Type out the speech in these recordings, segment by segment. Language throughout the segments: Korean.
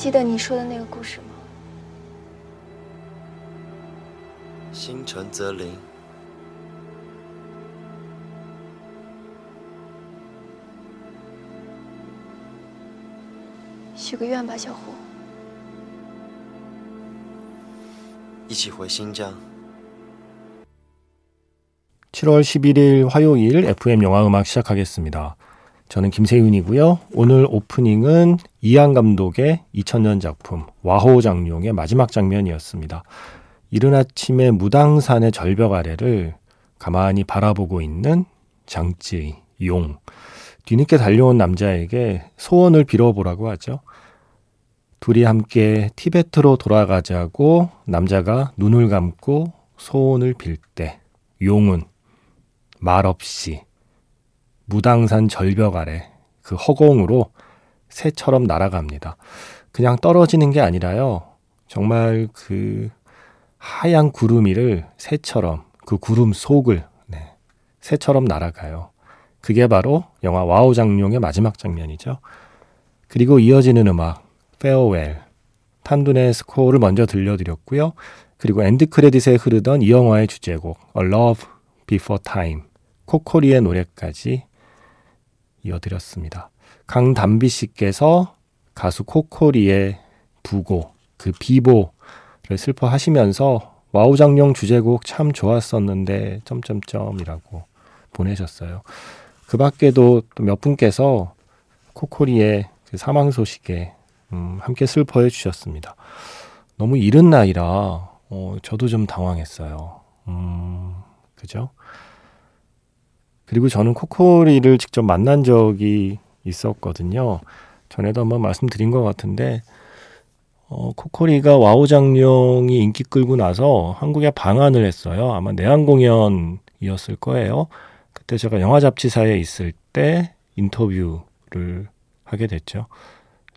还记得你说的那个故事吗？心诚则灵。许个愿吧，小胡。一起回新疆。 7월 11일 화요일 FM 영화 음악 시작하겠습니다. 저는 김세윤이고요. 오늘 오프닝은 이한 감독의 2000년 작품 와호 장룡의 마지막 장면이었습니다. 이른 아침에 무당산의 절벽 아래를 가만히 바라보고 있는 장찌의 용. 뒤늦게 달려온 남자에게 소원을 빌어보라고 하죠. 둘이 함께 티베트로 돌아가자고 남자가 눈을 감고 소원을 빌 때 용은 말없이 무당산 절벽 아래 그 허공으로 새처럼 날아갑니다. 그냥 떨어지는 게 아니라요. 정말 그 하얀 구름 위를 새처럼 그 구름 속을 네, 새처럼 날아가요. 그게 바로 영화 와호장룡의 마지막 장면이죠. 그리고 이어지는 음악 Farewell 탄둔의 스코어를 먼저 들려드렸고요. 그리고 end credit에 흐르던 이 영화의 주제곡 A Love Before Time 코코리의 노래까지 이어드렸습니다. 강담비 씨께서 가수 코코리의 부고 그 비보를 슬퍼하시면서 와호장룡 주제곡 참 좋았었는데 점점점이라고 보내셨어요. 그 밖에도 또 몇 분께서 코코리의 그 사망 소식에 음, 함께 슬퍼해 주셨습니다. 너무 이른 나이라 어, 저도 좀 당황했어요. 음, 그죠? 그리고 저는 코코리를 직접 만난 적이 있었거든요. 전에도 한번 말씀드린 것 같은데, 어, 코코리가 와호장룡이 인기 끌고 나서 한국에 방한을 했어요. 아마 내한 공연이었을 거예요. 그때 제가 영화 잡지사에 있을 때 인터뷰를 하게 됐죠.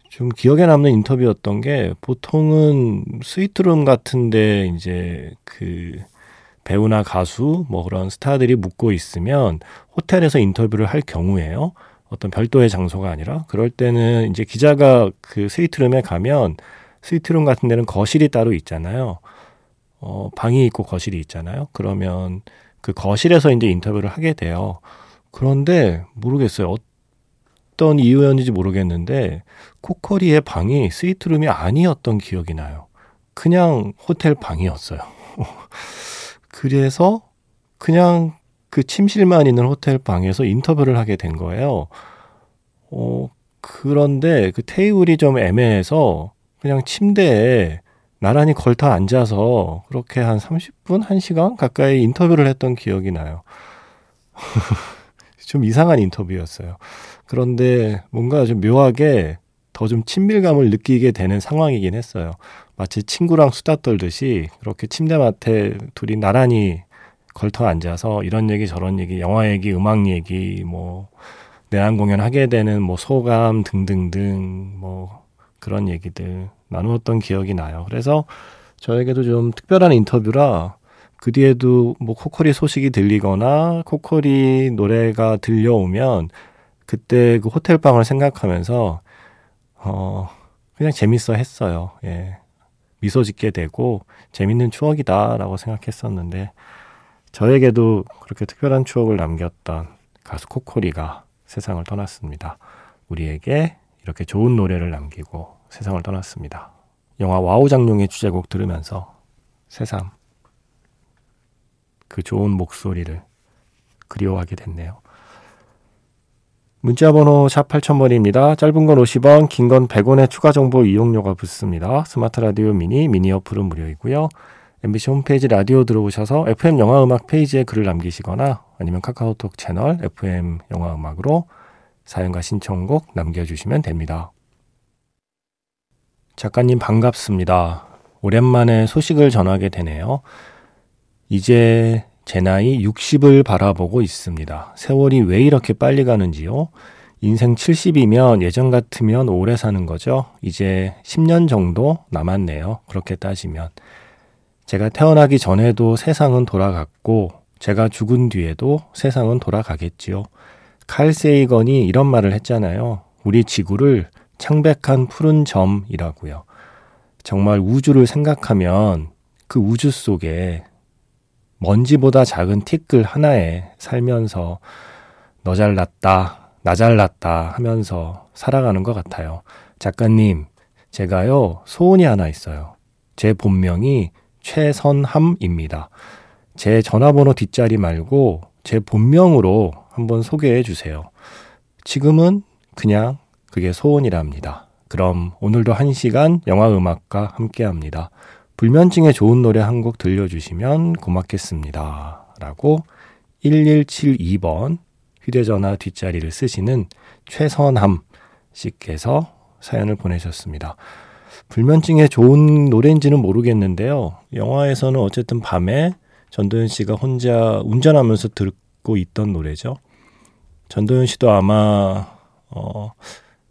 좀 기억에 남는 인터뷰였던 게 보통은 스위트룸 같은데 이제 그 배우나 가수 뭐 그런 스타들이 묵고 있으면 호텔에서 인터뷰를 할 경우에요. 어떤 별도의 장소가 아니라 그럴 때는 이제 기자가 그 스위트룸에 가면 스위트룸 같은 데는 거실이 따로 있잖아요. 어, 방이 있고 거실이 있잖아요. 그러면 그 거실에서 이제 인터뷰를 하게 돼요. 그런데 모르겠어요. 어떤 이유였는지 모르겠는데 코커리의 방이 스위트룸이 아니었던 기억이 나요. 그냥 호텔 방이었어요. 그래서 그냥 그 침실만 있는 호텔 방에서 인터뷰를 하게 된 거예요. 어, 그런데 그 테이블이 좀 애매해서 그냥 침대에 나란히 걸터 앉아서 그렇게 한 30분, 1시간 가까이 인터뷰를 했던 기억이 나요. 좀 이상한 인터뷰였어요. 그런데 뭔가 좀 묘하게 더 좀 친밀감을 느끼게 되는 상황이긴 했어요. 마치 친구랑 수다 떨듯이 그렇게 침대맡에 둘이 나란히 걸터 앉아서 이런 얘기 저런 얘기, 영화 얘기, 음악 얘기, 뭐 내한 공연 하게 되는 뭐 소감 등등등 뭐 그런 얘기들 나누었던 기억이 나요. 그래서 저에게도 좀 특별한 인터뷰라 그 뒤에도 뭐 코코리 소식이 들리거나 코코리 노래가 들려오면 그때 그 호텔 방을 생각하면서 어 그냥 재밌어 했어요. 예. 미소 짓게 되고 재밌는 추억이다라고 생각했었는데 저에게도 그렇게 특별한 추억을 남겼던 가수 코코리가 세상을 떠났습니다. 우리에게 이렇게 좋은 노래를 남기고 세상을 떠났습니다. 영화 와호장룡의 주제곡 들으면서 새삼 그 좋은 목소리를 그리워하게 됐네요. 문자번호 샵 8000번입니다. 짧은 건 50원, 긴 건 100원의 추가 정보 이용료가 붙습니다. 스마트 라디오 미니, 미니 어플은 무료이고요. MBC 홈페이지 라디오 들어오셔서 FM 영화 음악 페이지에 글을 남기시거나 아니면 카카오톡 채널 FM 영화 음악으로 사연과 신청곡 남겨주시면 됩니다. 작가님 반갑습니다. 오랜만에 소식을 전하게 되네요. 이제 제 나이 60을 바라보고 있습니다. 세월이 왜 이렇게 빨리 가는지요? 인생 70이면 예전 같으면 오래 사는 거죠. 이제 10년 정도 남았네요. 그렇게 따지면. 제가 태어나기 전에도 세상은 돌아갔고, 제가 죽은 뒤에도 세상은 돌아가겠지요. 칼 세이건이 이런 말을 했잖아요. 우리 지구를 창백한 푸른 점이라고요. 정말 우주를 생각하면 그 우주 속에 먼지보다 작은 티끌 하나에 살면서 너 잘났다, 나 잘났다 하면서 살아가는 것 같아요. 작가님, 제가요, 소원이 하나 있어요. 제 본명이 최선함입니다. 제 전화번호 뒷자리 말고 제 본명으로 한번 소개해 주세요. 지금은 그냥 그게 소원이랍니다. 그럼 오늘도 한 시간 영화 음악과 함께 합니다. 불면증에 좋은 노래 한 곡 들려주시면 고맙겠습니다. 라고 1172번 휴대전화 뒷자리를 쓰시는 최선함 씨께서 사연을 보내셨습니다. 불면증에 좋은 노래인지는 모르겠는데요. 영화에서는 어쨌든 밤에 전도연 씨가 혼자 운전하면서 듣고 있던 노래죠. 전도연 씨도 아마 어,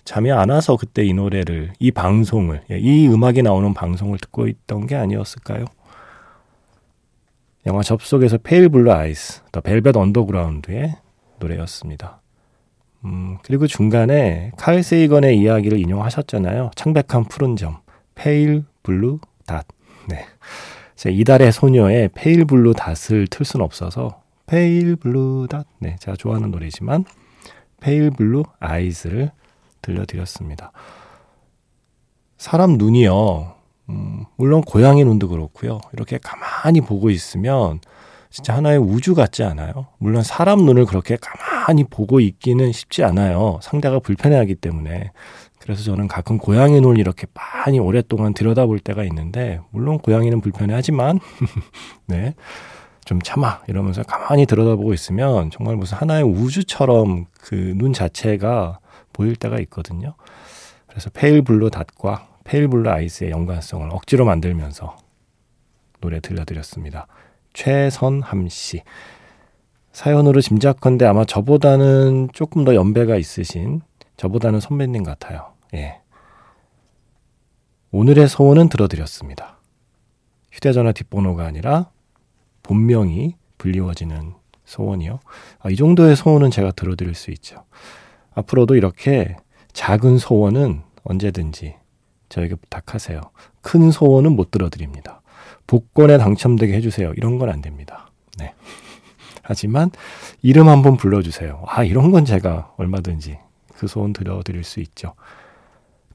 잠이 안 와서 그때 이 노래를 이 방송을 예, 이 음악이 나오는 방송을 듣고 있던 게 아니었을까요? 영화 접속에서 Pale Blue Eyes, The Velvet Underground의 노래였습니다. 음, 그리고 중간에 칼 세이건의 이야기를 인용하셨잖아요. 창백한 푸른 점, Pale Blue Dot. 네. 이달의 소녀의 Pale Blue Dot을 틀 수는 없어서 Pale Blue Dot. 네, 제가 좋아하는 노래지만 Pale Blue Eyes를 들려드렸습니다. 사람 눈이요. 음, 물론 고양이 눈도 그렇고요. 이렇게 가만히 보고 있으면 진짜 하나의 우주 같지 않아요? 물론 사람 눈을 그렇게 가만히 보고 있기는 쉽지 않아요. 상대가 불편해하기 때문에. 그래서 저는 가끔 고양이 눈을 이렇게 많이 오랫동안 들여다볼 때가 있는데, 물론 고양이는 불편해하지만, 네. 좀 참아 이러면서 가만히 들여다보고 있으면 정말 무슨 하나의 우주처럼 그 눈 자체가 보일 때가 있거든요. 그래서 Pale Blue Dot과 Pale Blue Eyes의 연관성을 억지로 만들면서 노래 들려드렸습니다. 최선암 씨. 사연으로 짐작컨대 아마 저보다는 조금 더 연배가 있으신 저보다는 선배님 같아요. 예. 오늘의 소원은 들어드렸습니다. 휴대전화 뒷번호가 아니라 본명이 불리워지는 소원이요. 아, 이 정도의 소원은 제가 들어드릴 수 있죠. 앞으로도 이렇게 작은 소원은 언제든지 저에게 부탁하세요. 큰 소원은 못 들어드립니다. 복권에 당첨되게 해주세요. 이런 건 안 됩니다. 네. 하지만 이름 한번 불러주세요. 아, 이런 건 제가 얼마든지 그 소원 들어드릴 수 있죠.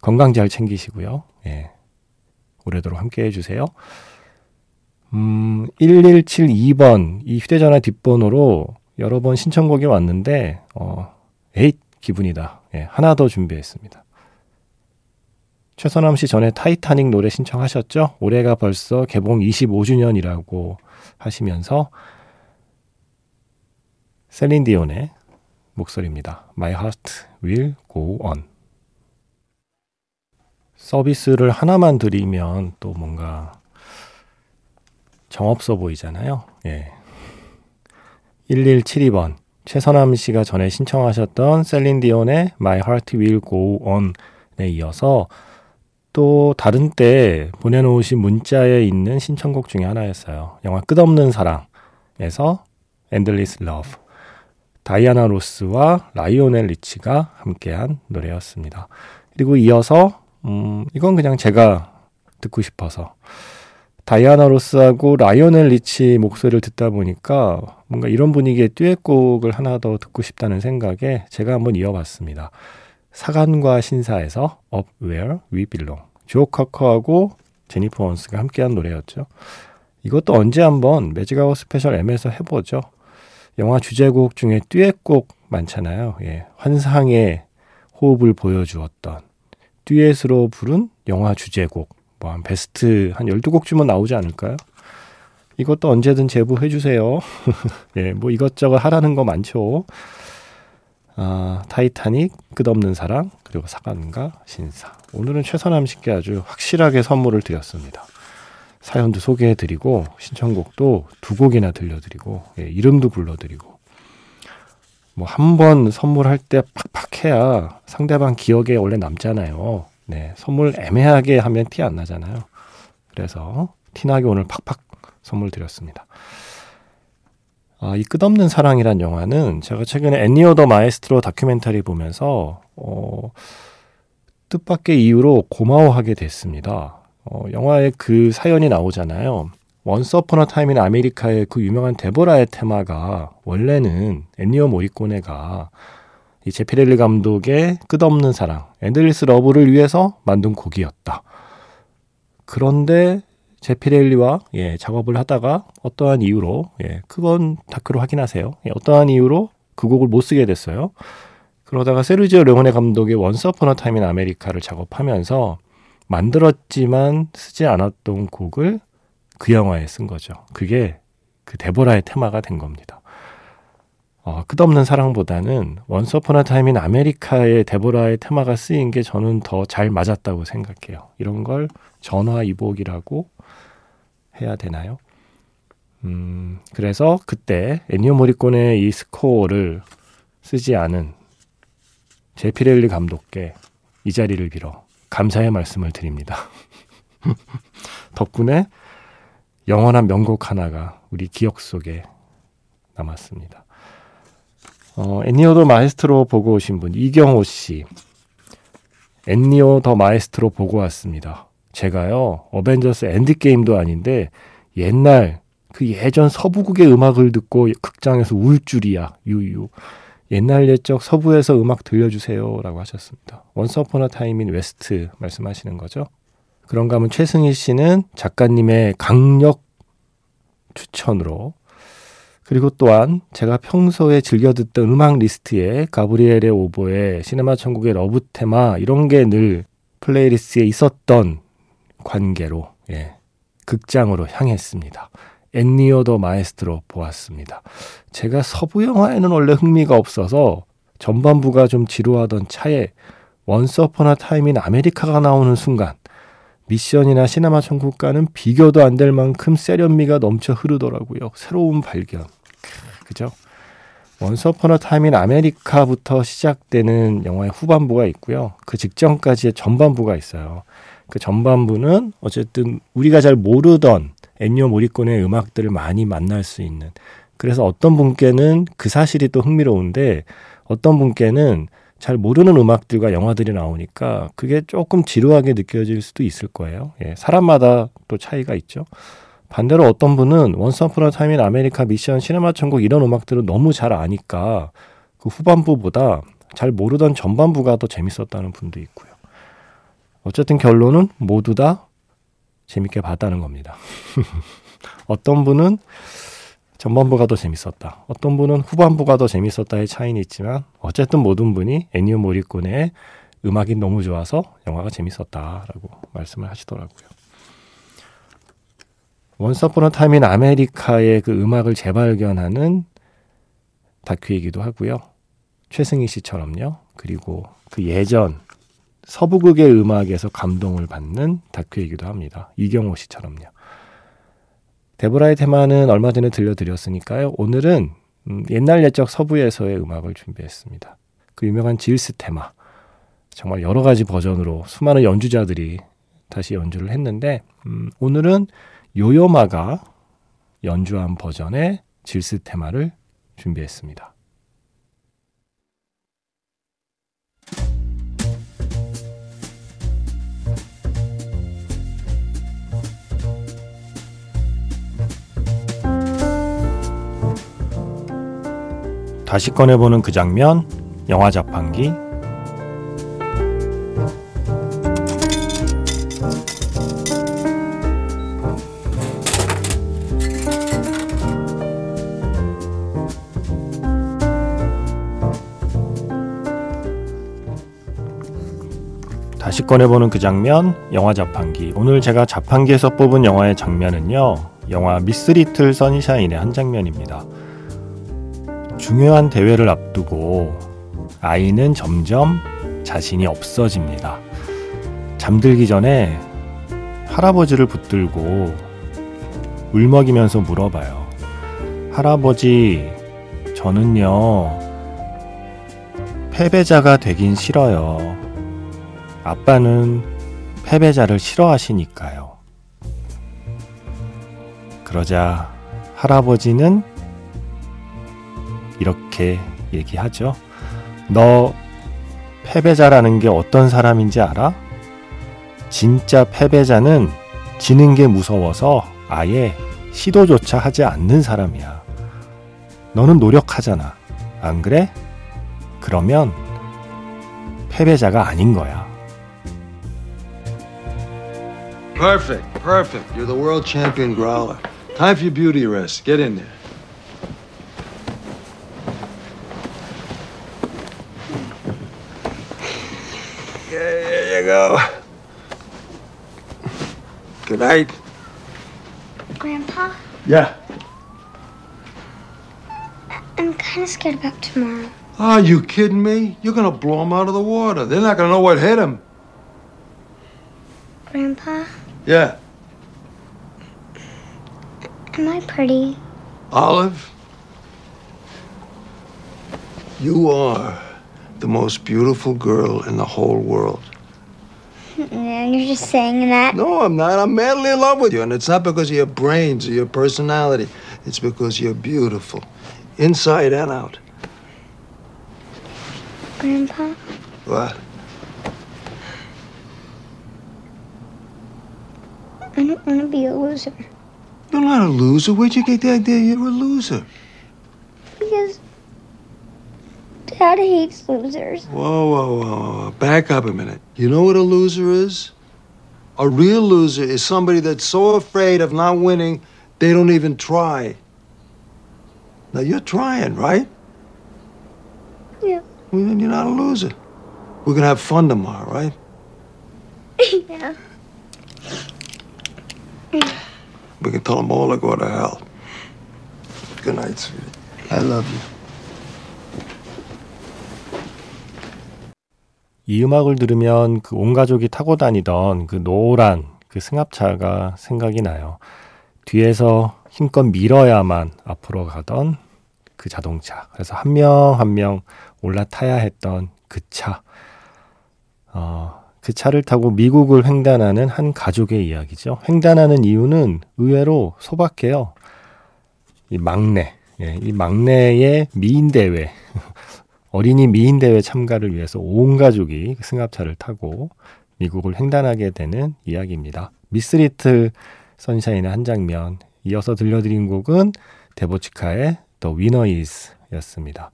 건강 잘 챙기시고요. 예. 오래도록 함께 해주세요. 음, 1172번 이 휴대전화 뒷번호로 여러 번 신청곡이 왔는데, 어, 에잇, 기분이다. 예, 하나 더 준비했습니다. 최선암 씨 전에 타이타닉 노래 신청하셨죠? 올해가 벌써 개봉 25주년이라고 하시면서 셀린 디온의 목소리입니다. My heart will go on. 서비스를 하나만 드리면 또 뭔가 정없어 보이잖아요. 예. 1172번 최선암 씨가 전에 신청하셨던 셀린 디온의 My Heart Will Go On에 이어서 또 다른 때 보내놓으신 문자에 있는 신청곡 중에 하나였어요. 영화 끝없는 사랑에서 Endless Love. 다이아나 로스와 라이오넬 리치가 함께한 노래였습니다. 그리고 이어서 음, 이건 그냥 제가 듣고 싶어서 다이아나 로스하고 라이오넬 리치 목소리를 듣다 보니까 뭔가 이런 분위기의 듀엣곡을 하나 더 듣고 싶다는 생각에 제가 한번 이어봤습니다. 사관과 신사에서 Up Where We Belong. 조 코커하고 제니퍼 원스가 함께한 노래였죠. 이것도 언제 한번 Magic Hour Special M에서 해보죠. 영화 주제곡 중에 듀엣곡 많잖아요. 예, 환상의 호흡을 보여주었던 듀엣으로 부른 영화 주제곡. 뭐 한 베스트 한 12곡 주면 나오지 않을까요? 이것도 언제든 제보해 주세요. 예, 뭐 이것저것 하라는 거 많죠. 아, 타이타닉, 끝없는 사랑, 그리고 사관과 신사. 오늘은 최선함 씨께 아주 확실하게 선물을 드렸습니다. 사연도 소개해 드리고, 신청곡도 두 곡이나 들려 드리고, 예, 이름도 불러 드리고. 뭐, 한 번 선물할 때 팍팍 해야 상대방 기억에 원래 남잖아요. 네, 선물 애매하게 하면 티 안 나잖아요. 그래서 티나게 오늘 팍팍 선물 드렸습니다. 아, 이 끝없는 사랑이란 영화는 제가 최근에 애니어 더 마에스트로 다큐멘터리 보면서 어, 뜻밖의 이유로 고마워하게 됐습니다. 어, 영화에 그 사연이 나오잖아요. Once Upon a Time in America의 그 유명한 데보라의 테마가 원래는 엔니오 모리꼬네가 이 제피렐리 감독의 끝없는 사랑, Endless Love를 위해서 만든 곡이었다. 그런데 제피렐리와 예, 작업을 하다가 어떠한 이유로 예, 그건 다큐로 확인하세요. 예, 어떠한 이유로 그 곡을 못 쓰게 됐어요. 그러다가 세르지오 레오네 감독의 Once Upon a Time in America를 작업하면서 만들었지만 쓰지 않았던 곡을 그 영화에 쓴 거죠. 그게 그 데보라의 테마가 된 겁니다. 어, 끝없는 사랑보다는 Once Upon a Time in America의 데보라의 테마가 쓰인 게 저는 더 잘 맞았다고 생각해요. 이런 걸 전화위복이라고 해야 되나요? 음, 그래서 그때 엔니오 모리꼬네의 이 스코어를 쓰지 않은 제피렐리 감독께 이 자리를 빌어 감사의 말씀을 드립니다. 덕분에 영원한 명곡 하나가 우리 기억 속에 남았습니다. 어, 엔니오 The Maestro 보고 오신 분 이경호 씨. 엔니오 The Maestro 보고 왔습니다. 제가요 Avengers Endgame도 아닌데 옛날 그 예전 서부극의 음악을 듣고 극장에서 울 줄이야 유유. 옛날 옛적 서부에서 음악 들려주세요라고 하셨습니다. Once Upon a Time in the West 말씀하시는 거죠? 그런가 하면 최승희 씨는 작가님의 강력 추천으로 그리고 또한 제가 평소에 즐겨 듣던 음악 리스트에 가브리엘의 오보에 시네마 천국의 Love 테마 이런 게 늘 playlist에 있었던 관계로 예, 극장으로 향했습니다. 엔니오 The Maestro 보았습니다. 제가 서부 영화에는 원래 흥미가 없어서 전반부가 좀 지루하던 차에 Once Upon a Time in America가 나오는 순간 미션이나 시네마 천국과는 비교도 안 될 만큼 세련미가 넘쳐 흐르더라고요. 새로운 발견. 그죠? Once Upon a Time in America부터 시작되는 영화의 후반부가 있고요. 그 직전까지의 전반부가 있어요. 그 전반부는 어쨌든 우리가 잘 모르던 엔니오 모리꼬네의 음악들을 많이 만날 수 있는 그래서 어떤 분께는 그 사실이 또 흥미로운데 어떤 분께는 잘 모르는 음악들과 영화들이 나오니까 그게 조금 지루하게 느껴질 수도 있을 거예요. 예, 사람마다 또 차이가 있죠. 반대로 어떤 분은 Once Upon a Time in America 미션 시네마 천국 이런 음악들을 너무 잘 아니까 그 후반부보다 잘 모르던 전반부가 더 재밌었다는 분도 있고요. 어쨌든 결론은 모두 다 재밌게 봤다는 겁니다. 어떤 분은 전반부가 더 재밌었다. 어떤 분은 후반부가 더 재밌었다의 차이는 있지만 어쨌든 모든 분이 엔니오 모리꼬네의 음악이 너무 좋아서 영화가 재밌었다라고 말씀을 하시더라고요. Once Upon a Time in America의 그 음악을 재발견하는 다큐이기도 하고요. 최승희 씨처럼요. 그리고 그 예전 서부극의 음악에서 감동을 받는 다큐이기도 합니다. 이경호 씨처럼요. 데보라의 테마는 얼마 전에 들려드렸으니까요. 오늘은 음, 옛날 옛적 서부에서의 음악을 준비했습니다. 그 유명한 질스 테마. 정말 여러 가지 버전으로 수많은 연주자들이 다시 연주를 했는데 음, 오늘은 요요마가 연주한 버전의 질스 테마를 준비했습니다. 다시 꺼내보는 그 장면, 영화 자판기. 다시 꺼내보는 그 장면, 영화 자판기. 오늘 제가 자판기에서 뽑은 영화의 장면은요, 영화 미스 리틀 선샤인의 한 장면입니다. 중요한 대회를 앞두고 아이는 점점 자신이 없어집니다. 잠들기 전에 할아버지를 붙들고 울먹이면서 물어봐요. 할아버지, 저는요, 패배자가 되긴 싫어요. 아빠는 패배자를 싫어하시니까요. 그러자 할아버지는 이렇게 얘기하죠. 너 패배자라는 게 어떤 사람인지 알아? 진짜 패배자는 지는 게 무서워서 아예 시도조차 하지 않는 사람이야. 너는 노력하잖아. 안 그래? 그러면 패배자가 아닌 거야. Perfect, perfect. You're the world champion growler. Time for your beauty rest. Get in there. Yeah, there you go. Good night. Grandpa, Yeah. I'm kind of scared about tomorrow. Are you kidding me? You're gonna blow them out of the water. They're not gonna know what hit them. Grandpa, Yeah. am I pretty? Olive, you are the most beautiful girl in the whole world. And you're just saying that? No, I'm not. I'm madly in love with you. And it's not because of your brains or your personality. It's because you're beautiful, inside and out. Grandpa, What? I don't want to be a loser. You're not a loser. Where'd you get the idea you're a loser? Because Dad hates losers. Whoa, whoa, whoa, whoa. Back up a minute. You know what a loser is? A real loser is somebody that's so afraid of not winning, they don't even try. Now, you're trying, right? Yeah. Well, then you're not a loser. We're going to have fun tomorrow, right? yeah. We can tell them all to go to hell. Good night, sweetie. I love you. 이 음악을 들으면 그 온 가족이 타고 다니던 그 노란 그 승합차가 생각이 나요. 뒤에서 힘껏 밀어야만 앞으로 가던 그 자동차. 그래서 한 명 한명 올라타야 했던 그 차. 어, 그 차를 타고 미국을 횡단하는 한 가족의 이야기죠. 횡단하는 이유는 의외로 소박해요. 이 막내, 예, 이 막내의 미인 대회, 어린이 미인 대회 참가를 위해서 온 가족이 그 승합차를 타고 미국을 횡단하게 되는 이야기입니다. Miss Little Sunshine의 한 장면. 이어서 들려드린 곡은 데보치카의 The Winner Is였습니다.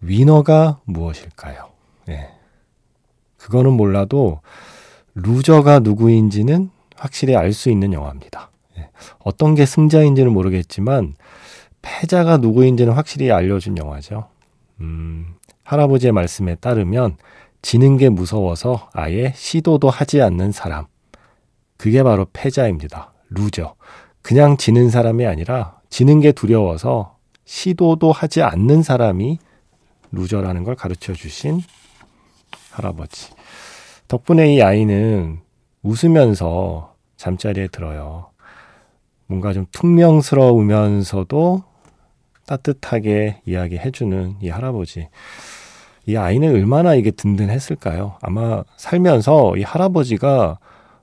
Winner가 무엇일까요? 예. 그거는 몰라도 loser가 누구인지는 확실히 알 수 있는 영화입니다. 예. 어떤 게 승자인지는 모르겠지만 패자가 누구인지는 확실히 알려준 영화죠. 음, 할아버지의 말씀에 따르면 지는 게 무서워서 아예 시도도 하지 않는 사람. 그게 바로 패자입니다. loser. 그냥 지는 사람이 아니라 지는 게 두려워서 시도도 하지 않는 사람이 loser라는 걸 가르쳐 주신 할아버지. 덕분에 이 아이는 웃으면서 잠자리에 들어요. 뭔가 좀 퉁명스러우면서도 따뜻하게 이야기해주는 이 할아버지. 이 아이는 얼마나 이게 든든했을까요? 아마 살면서 이 할아버지가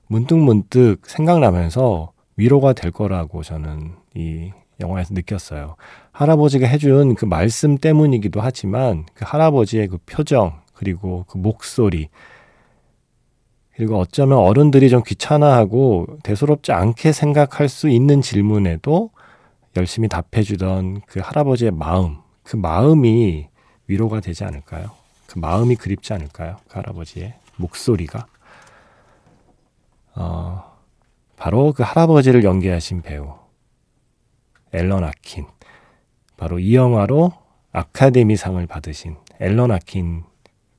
문득문득 생각나면서 위로가 될 거라고 저는 이 영화에서 느꼈어요. 할아버지가 해준 그 말씀 때문이기도 하지만 그 할아버지의 그 표정, 그리고 그 목소리, 그리고 어쩌면 어른들이 좀 귀찮아하고 대수롭지 않게 생각할 수 있는 질문에도 열심히 답해주던 그 할아버지의 마음, 그 마음이 위로가 되지 않을까요? 그 마음이 그립지 않을까요? 그 할아버지의 목소리가. 어, 바로 그 할아버지를 연기하신 배우, 앨런 아킨. 바로 이 영화로 아카데미상을 받으신 앨런 아킨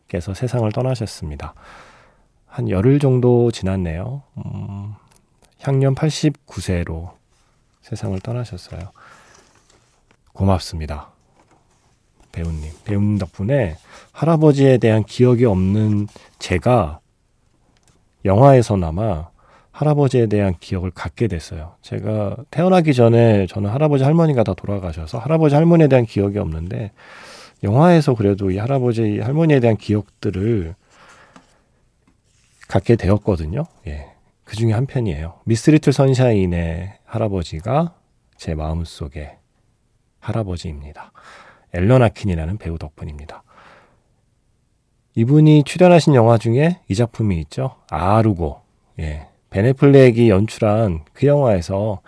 께서 세상을 떠나셨습니다. 한 열흘 정도 지났네요. 음, 향년 89세로 세상을 떠나셨어요. 고맙습니다. 배우님. 배우님 덕분에 할아버지에 대한 기억이 없는 제가 영화에서나마 할아버지에 대한 기억을 갖게 됐어요. 제가 태어나기 전에 저는 할아버지 할머니가 다 돌아가셔서 할아버지 할머니에 대한 기억이 없는데 영화에서 그래도 이 할아버지 할머니에 대한 기억들을 갖게 되었거든요. 예. 그 중에 한 편이에요. 미스 리틀 선샤인의 할아버지가 제 마음속에 할아버지입니다. 앨런 아킨이라는 배우 덕분입니다. 이분이 출연하신 영화 중에 이 작품이 있죠. 아르고. 예. 베네플렉이 연출한 그 영화에서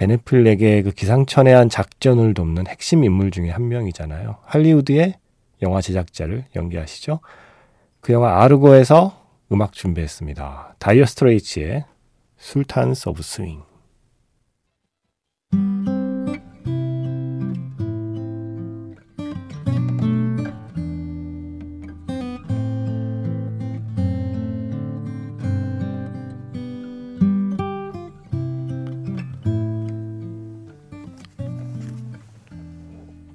벤 애플렉의 그 기상천외한 작전을 돕는 핵심 인물 중에 한 명이잖아요. 할리우드의 영화 제작자를 연기하시죠. 그 영화 아르고에서 음악 준비했습니다. 다이어 스트레이츠의 Sultans of Swing.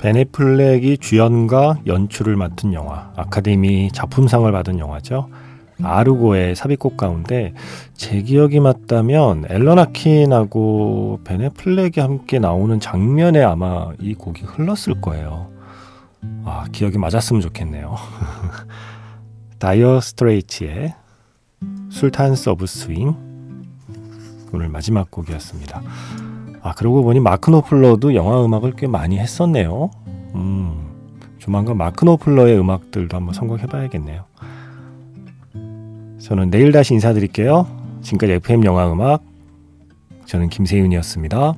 벤 애플렉이 주연과 연출을 맡은 영화, 아카데미 작품상을 받은 영화죠. 아르고의 삽입곡 가운데 제 기억이 맞다면 앨런 아킨하고 벤 애플렉이 함께 나오는 장면에 아마 이 곡이 흘렀을 거예요. 아, 기억이 맞았으면 좋겠네요. 다이어 스트레이츠의 Sultans of Swing 오늘 마지막 곡이었습니다. 아, 그러고 보니 마크 노플러도 영화 음악을 꽤 많이 했었네요. 음, 조만간 마크 노플러의 음악들도 한번 선곡해 봐야겠네요. 저는 내일 다시 인사드릴게요. 지금까지 FM 영화 음악 저는 김세윤이었습니다.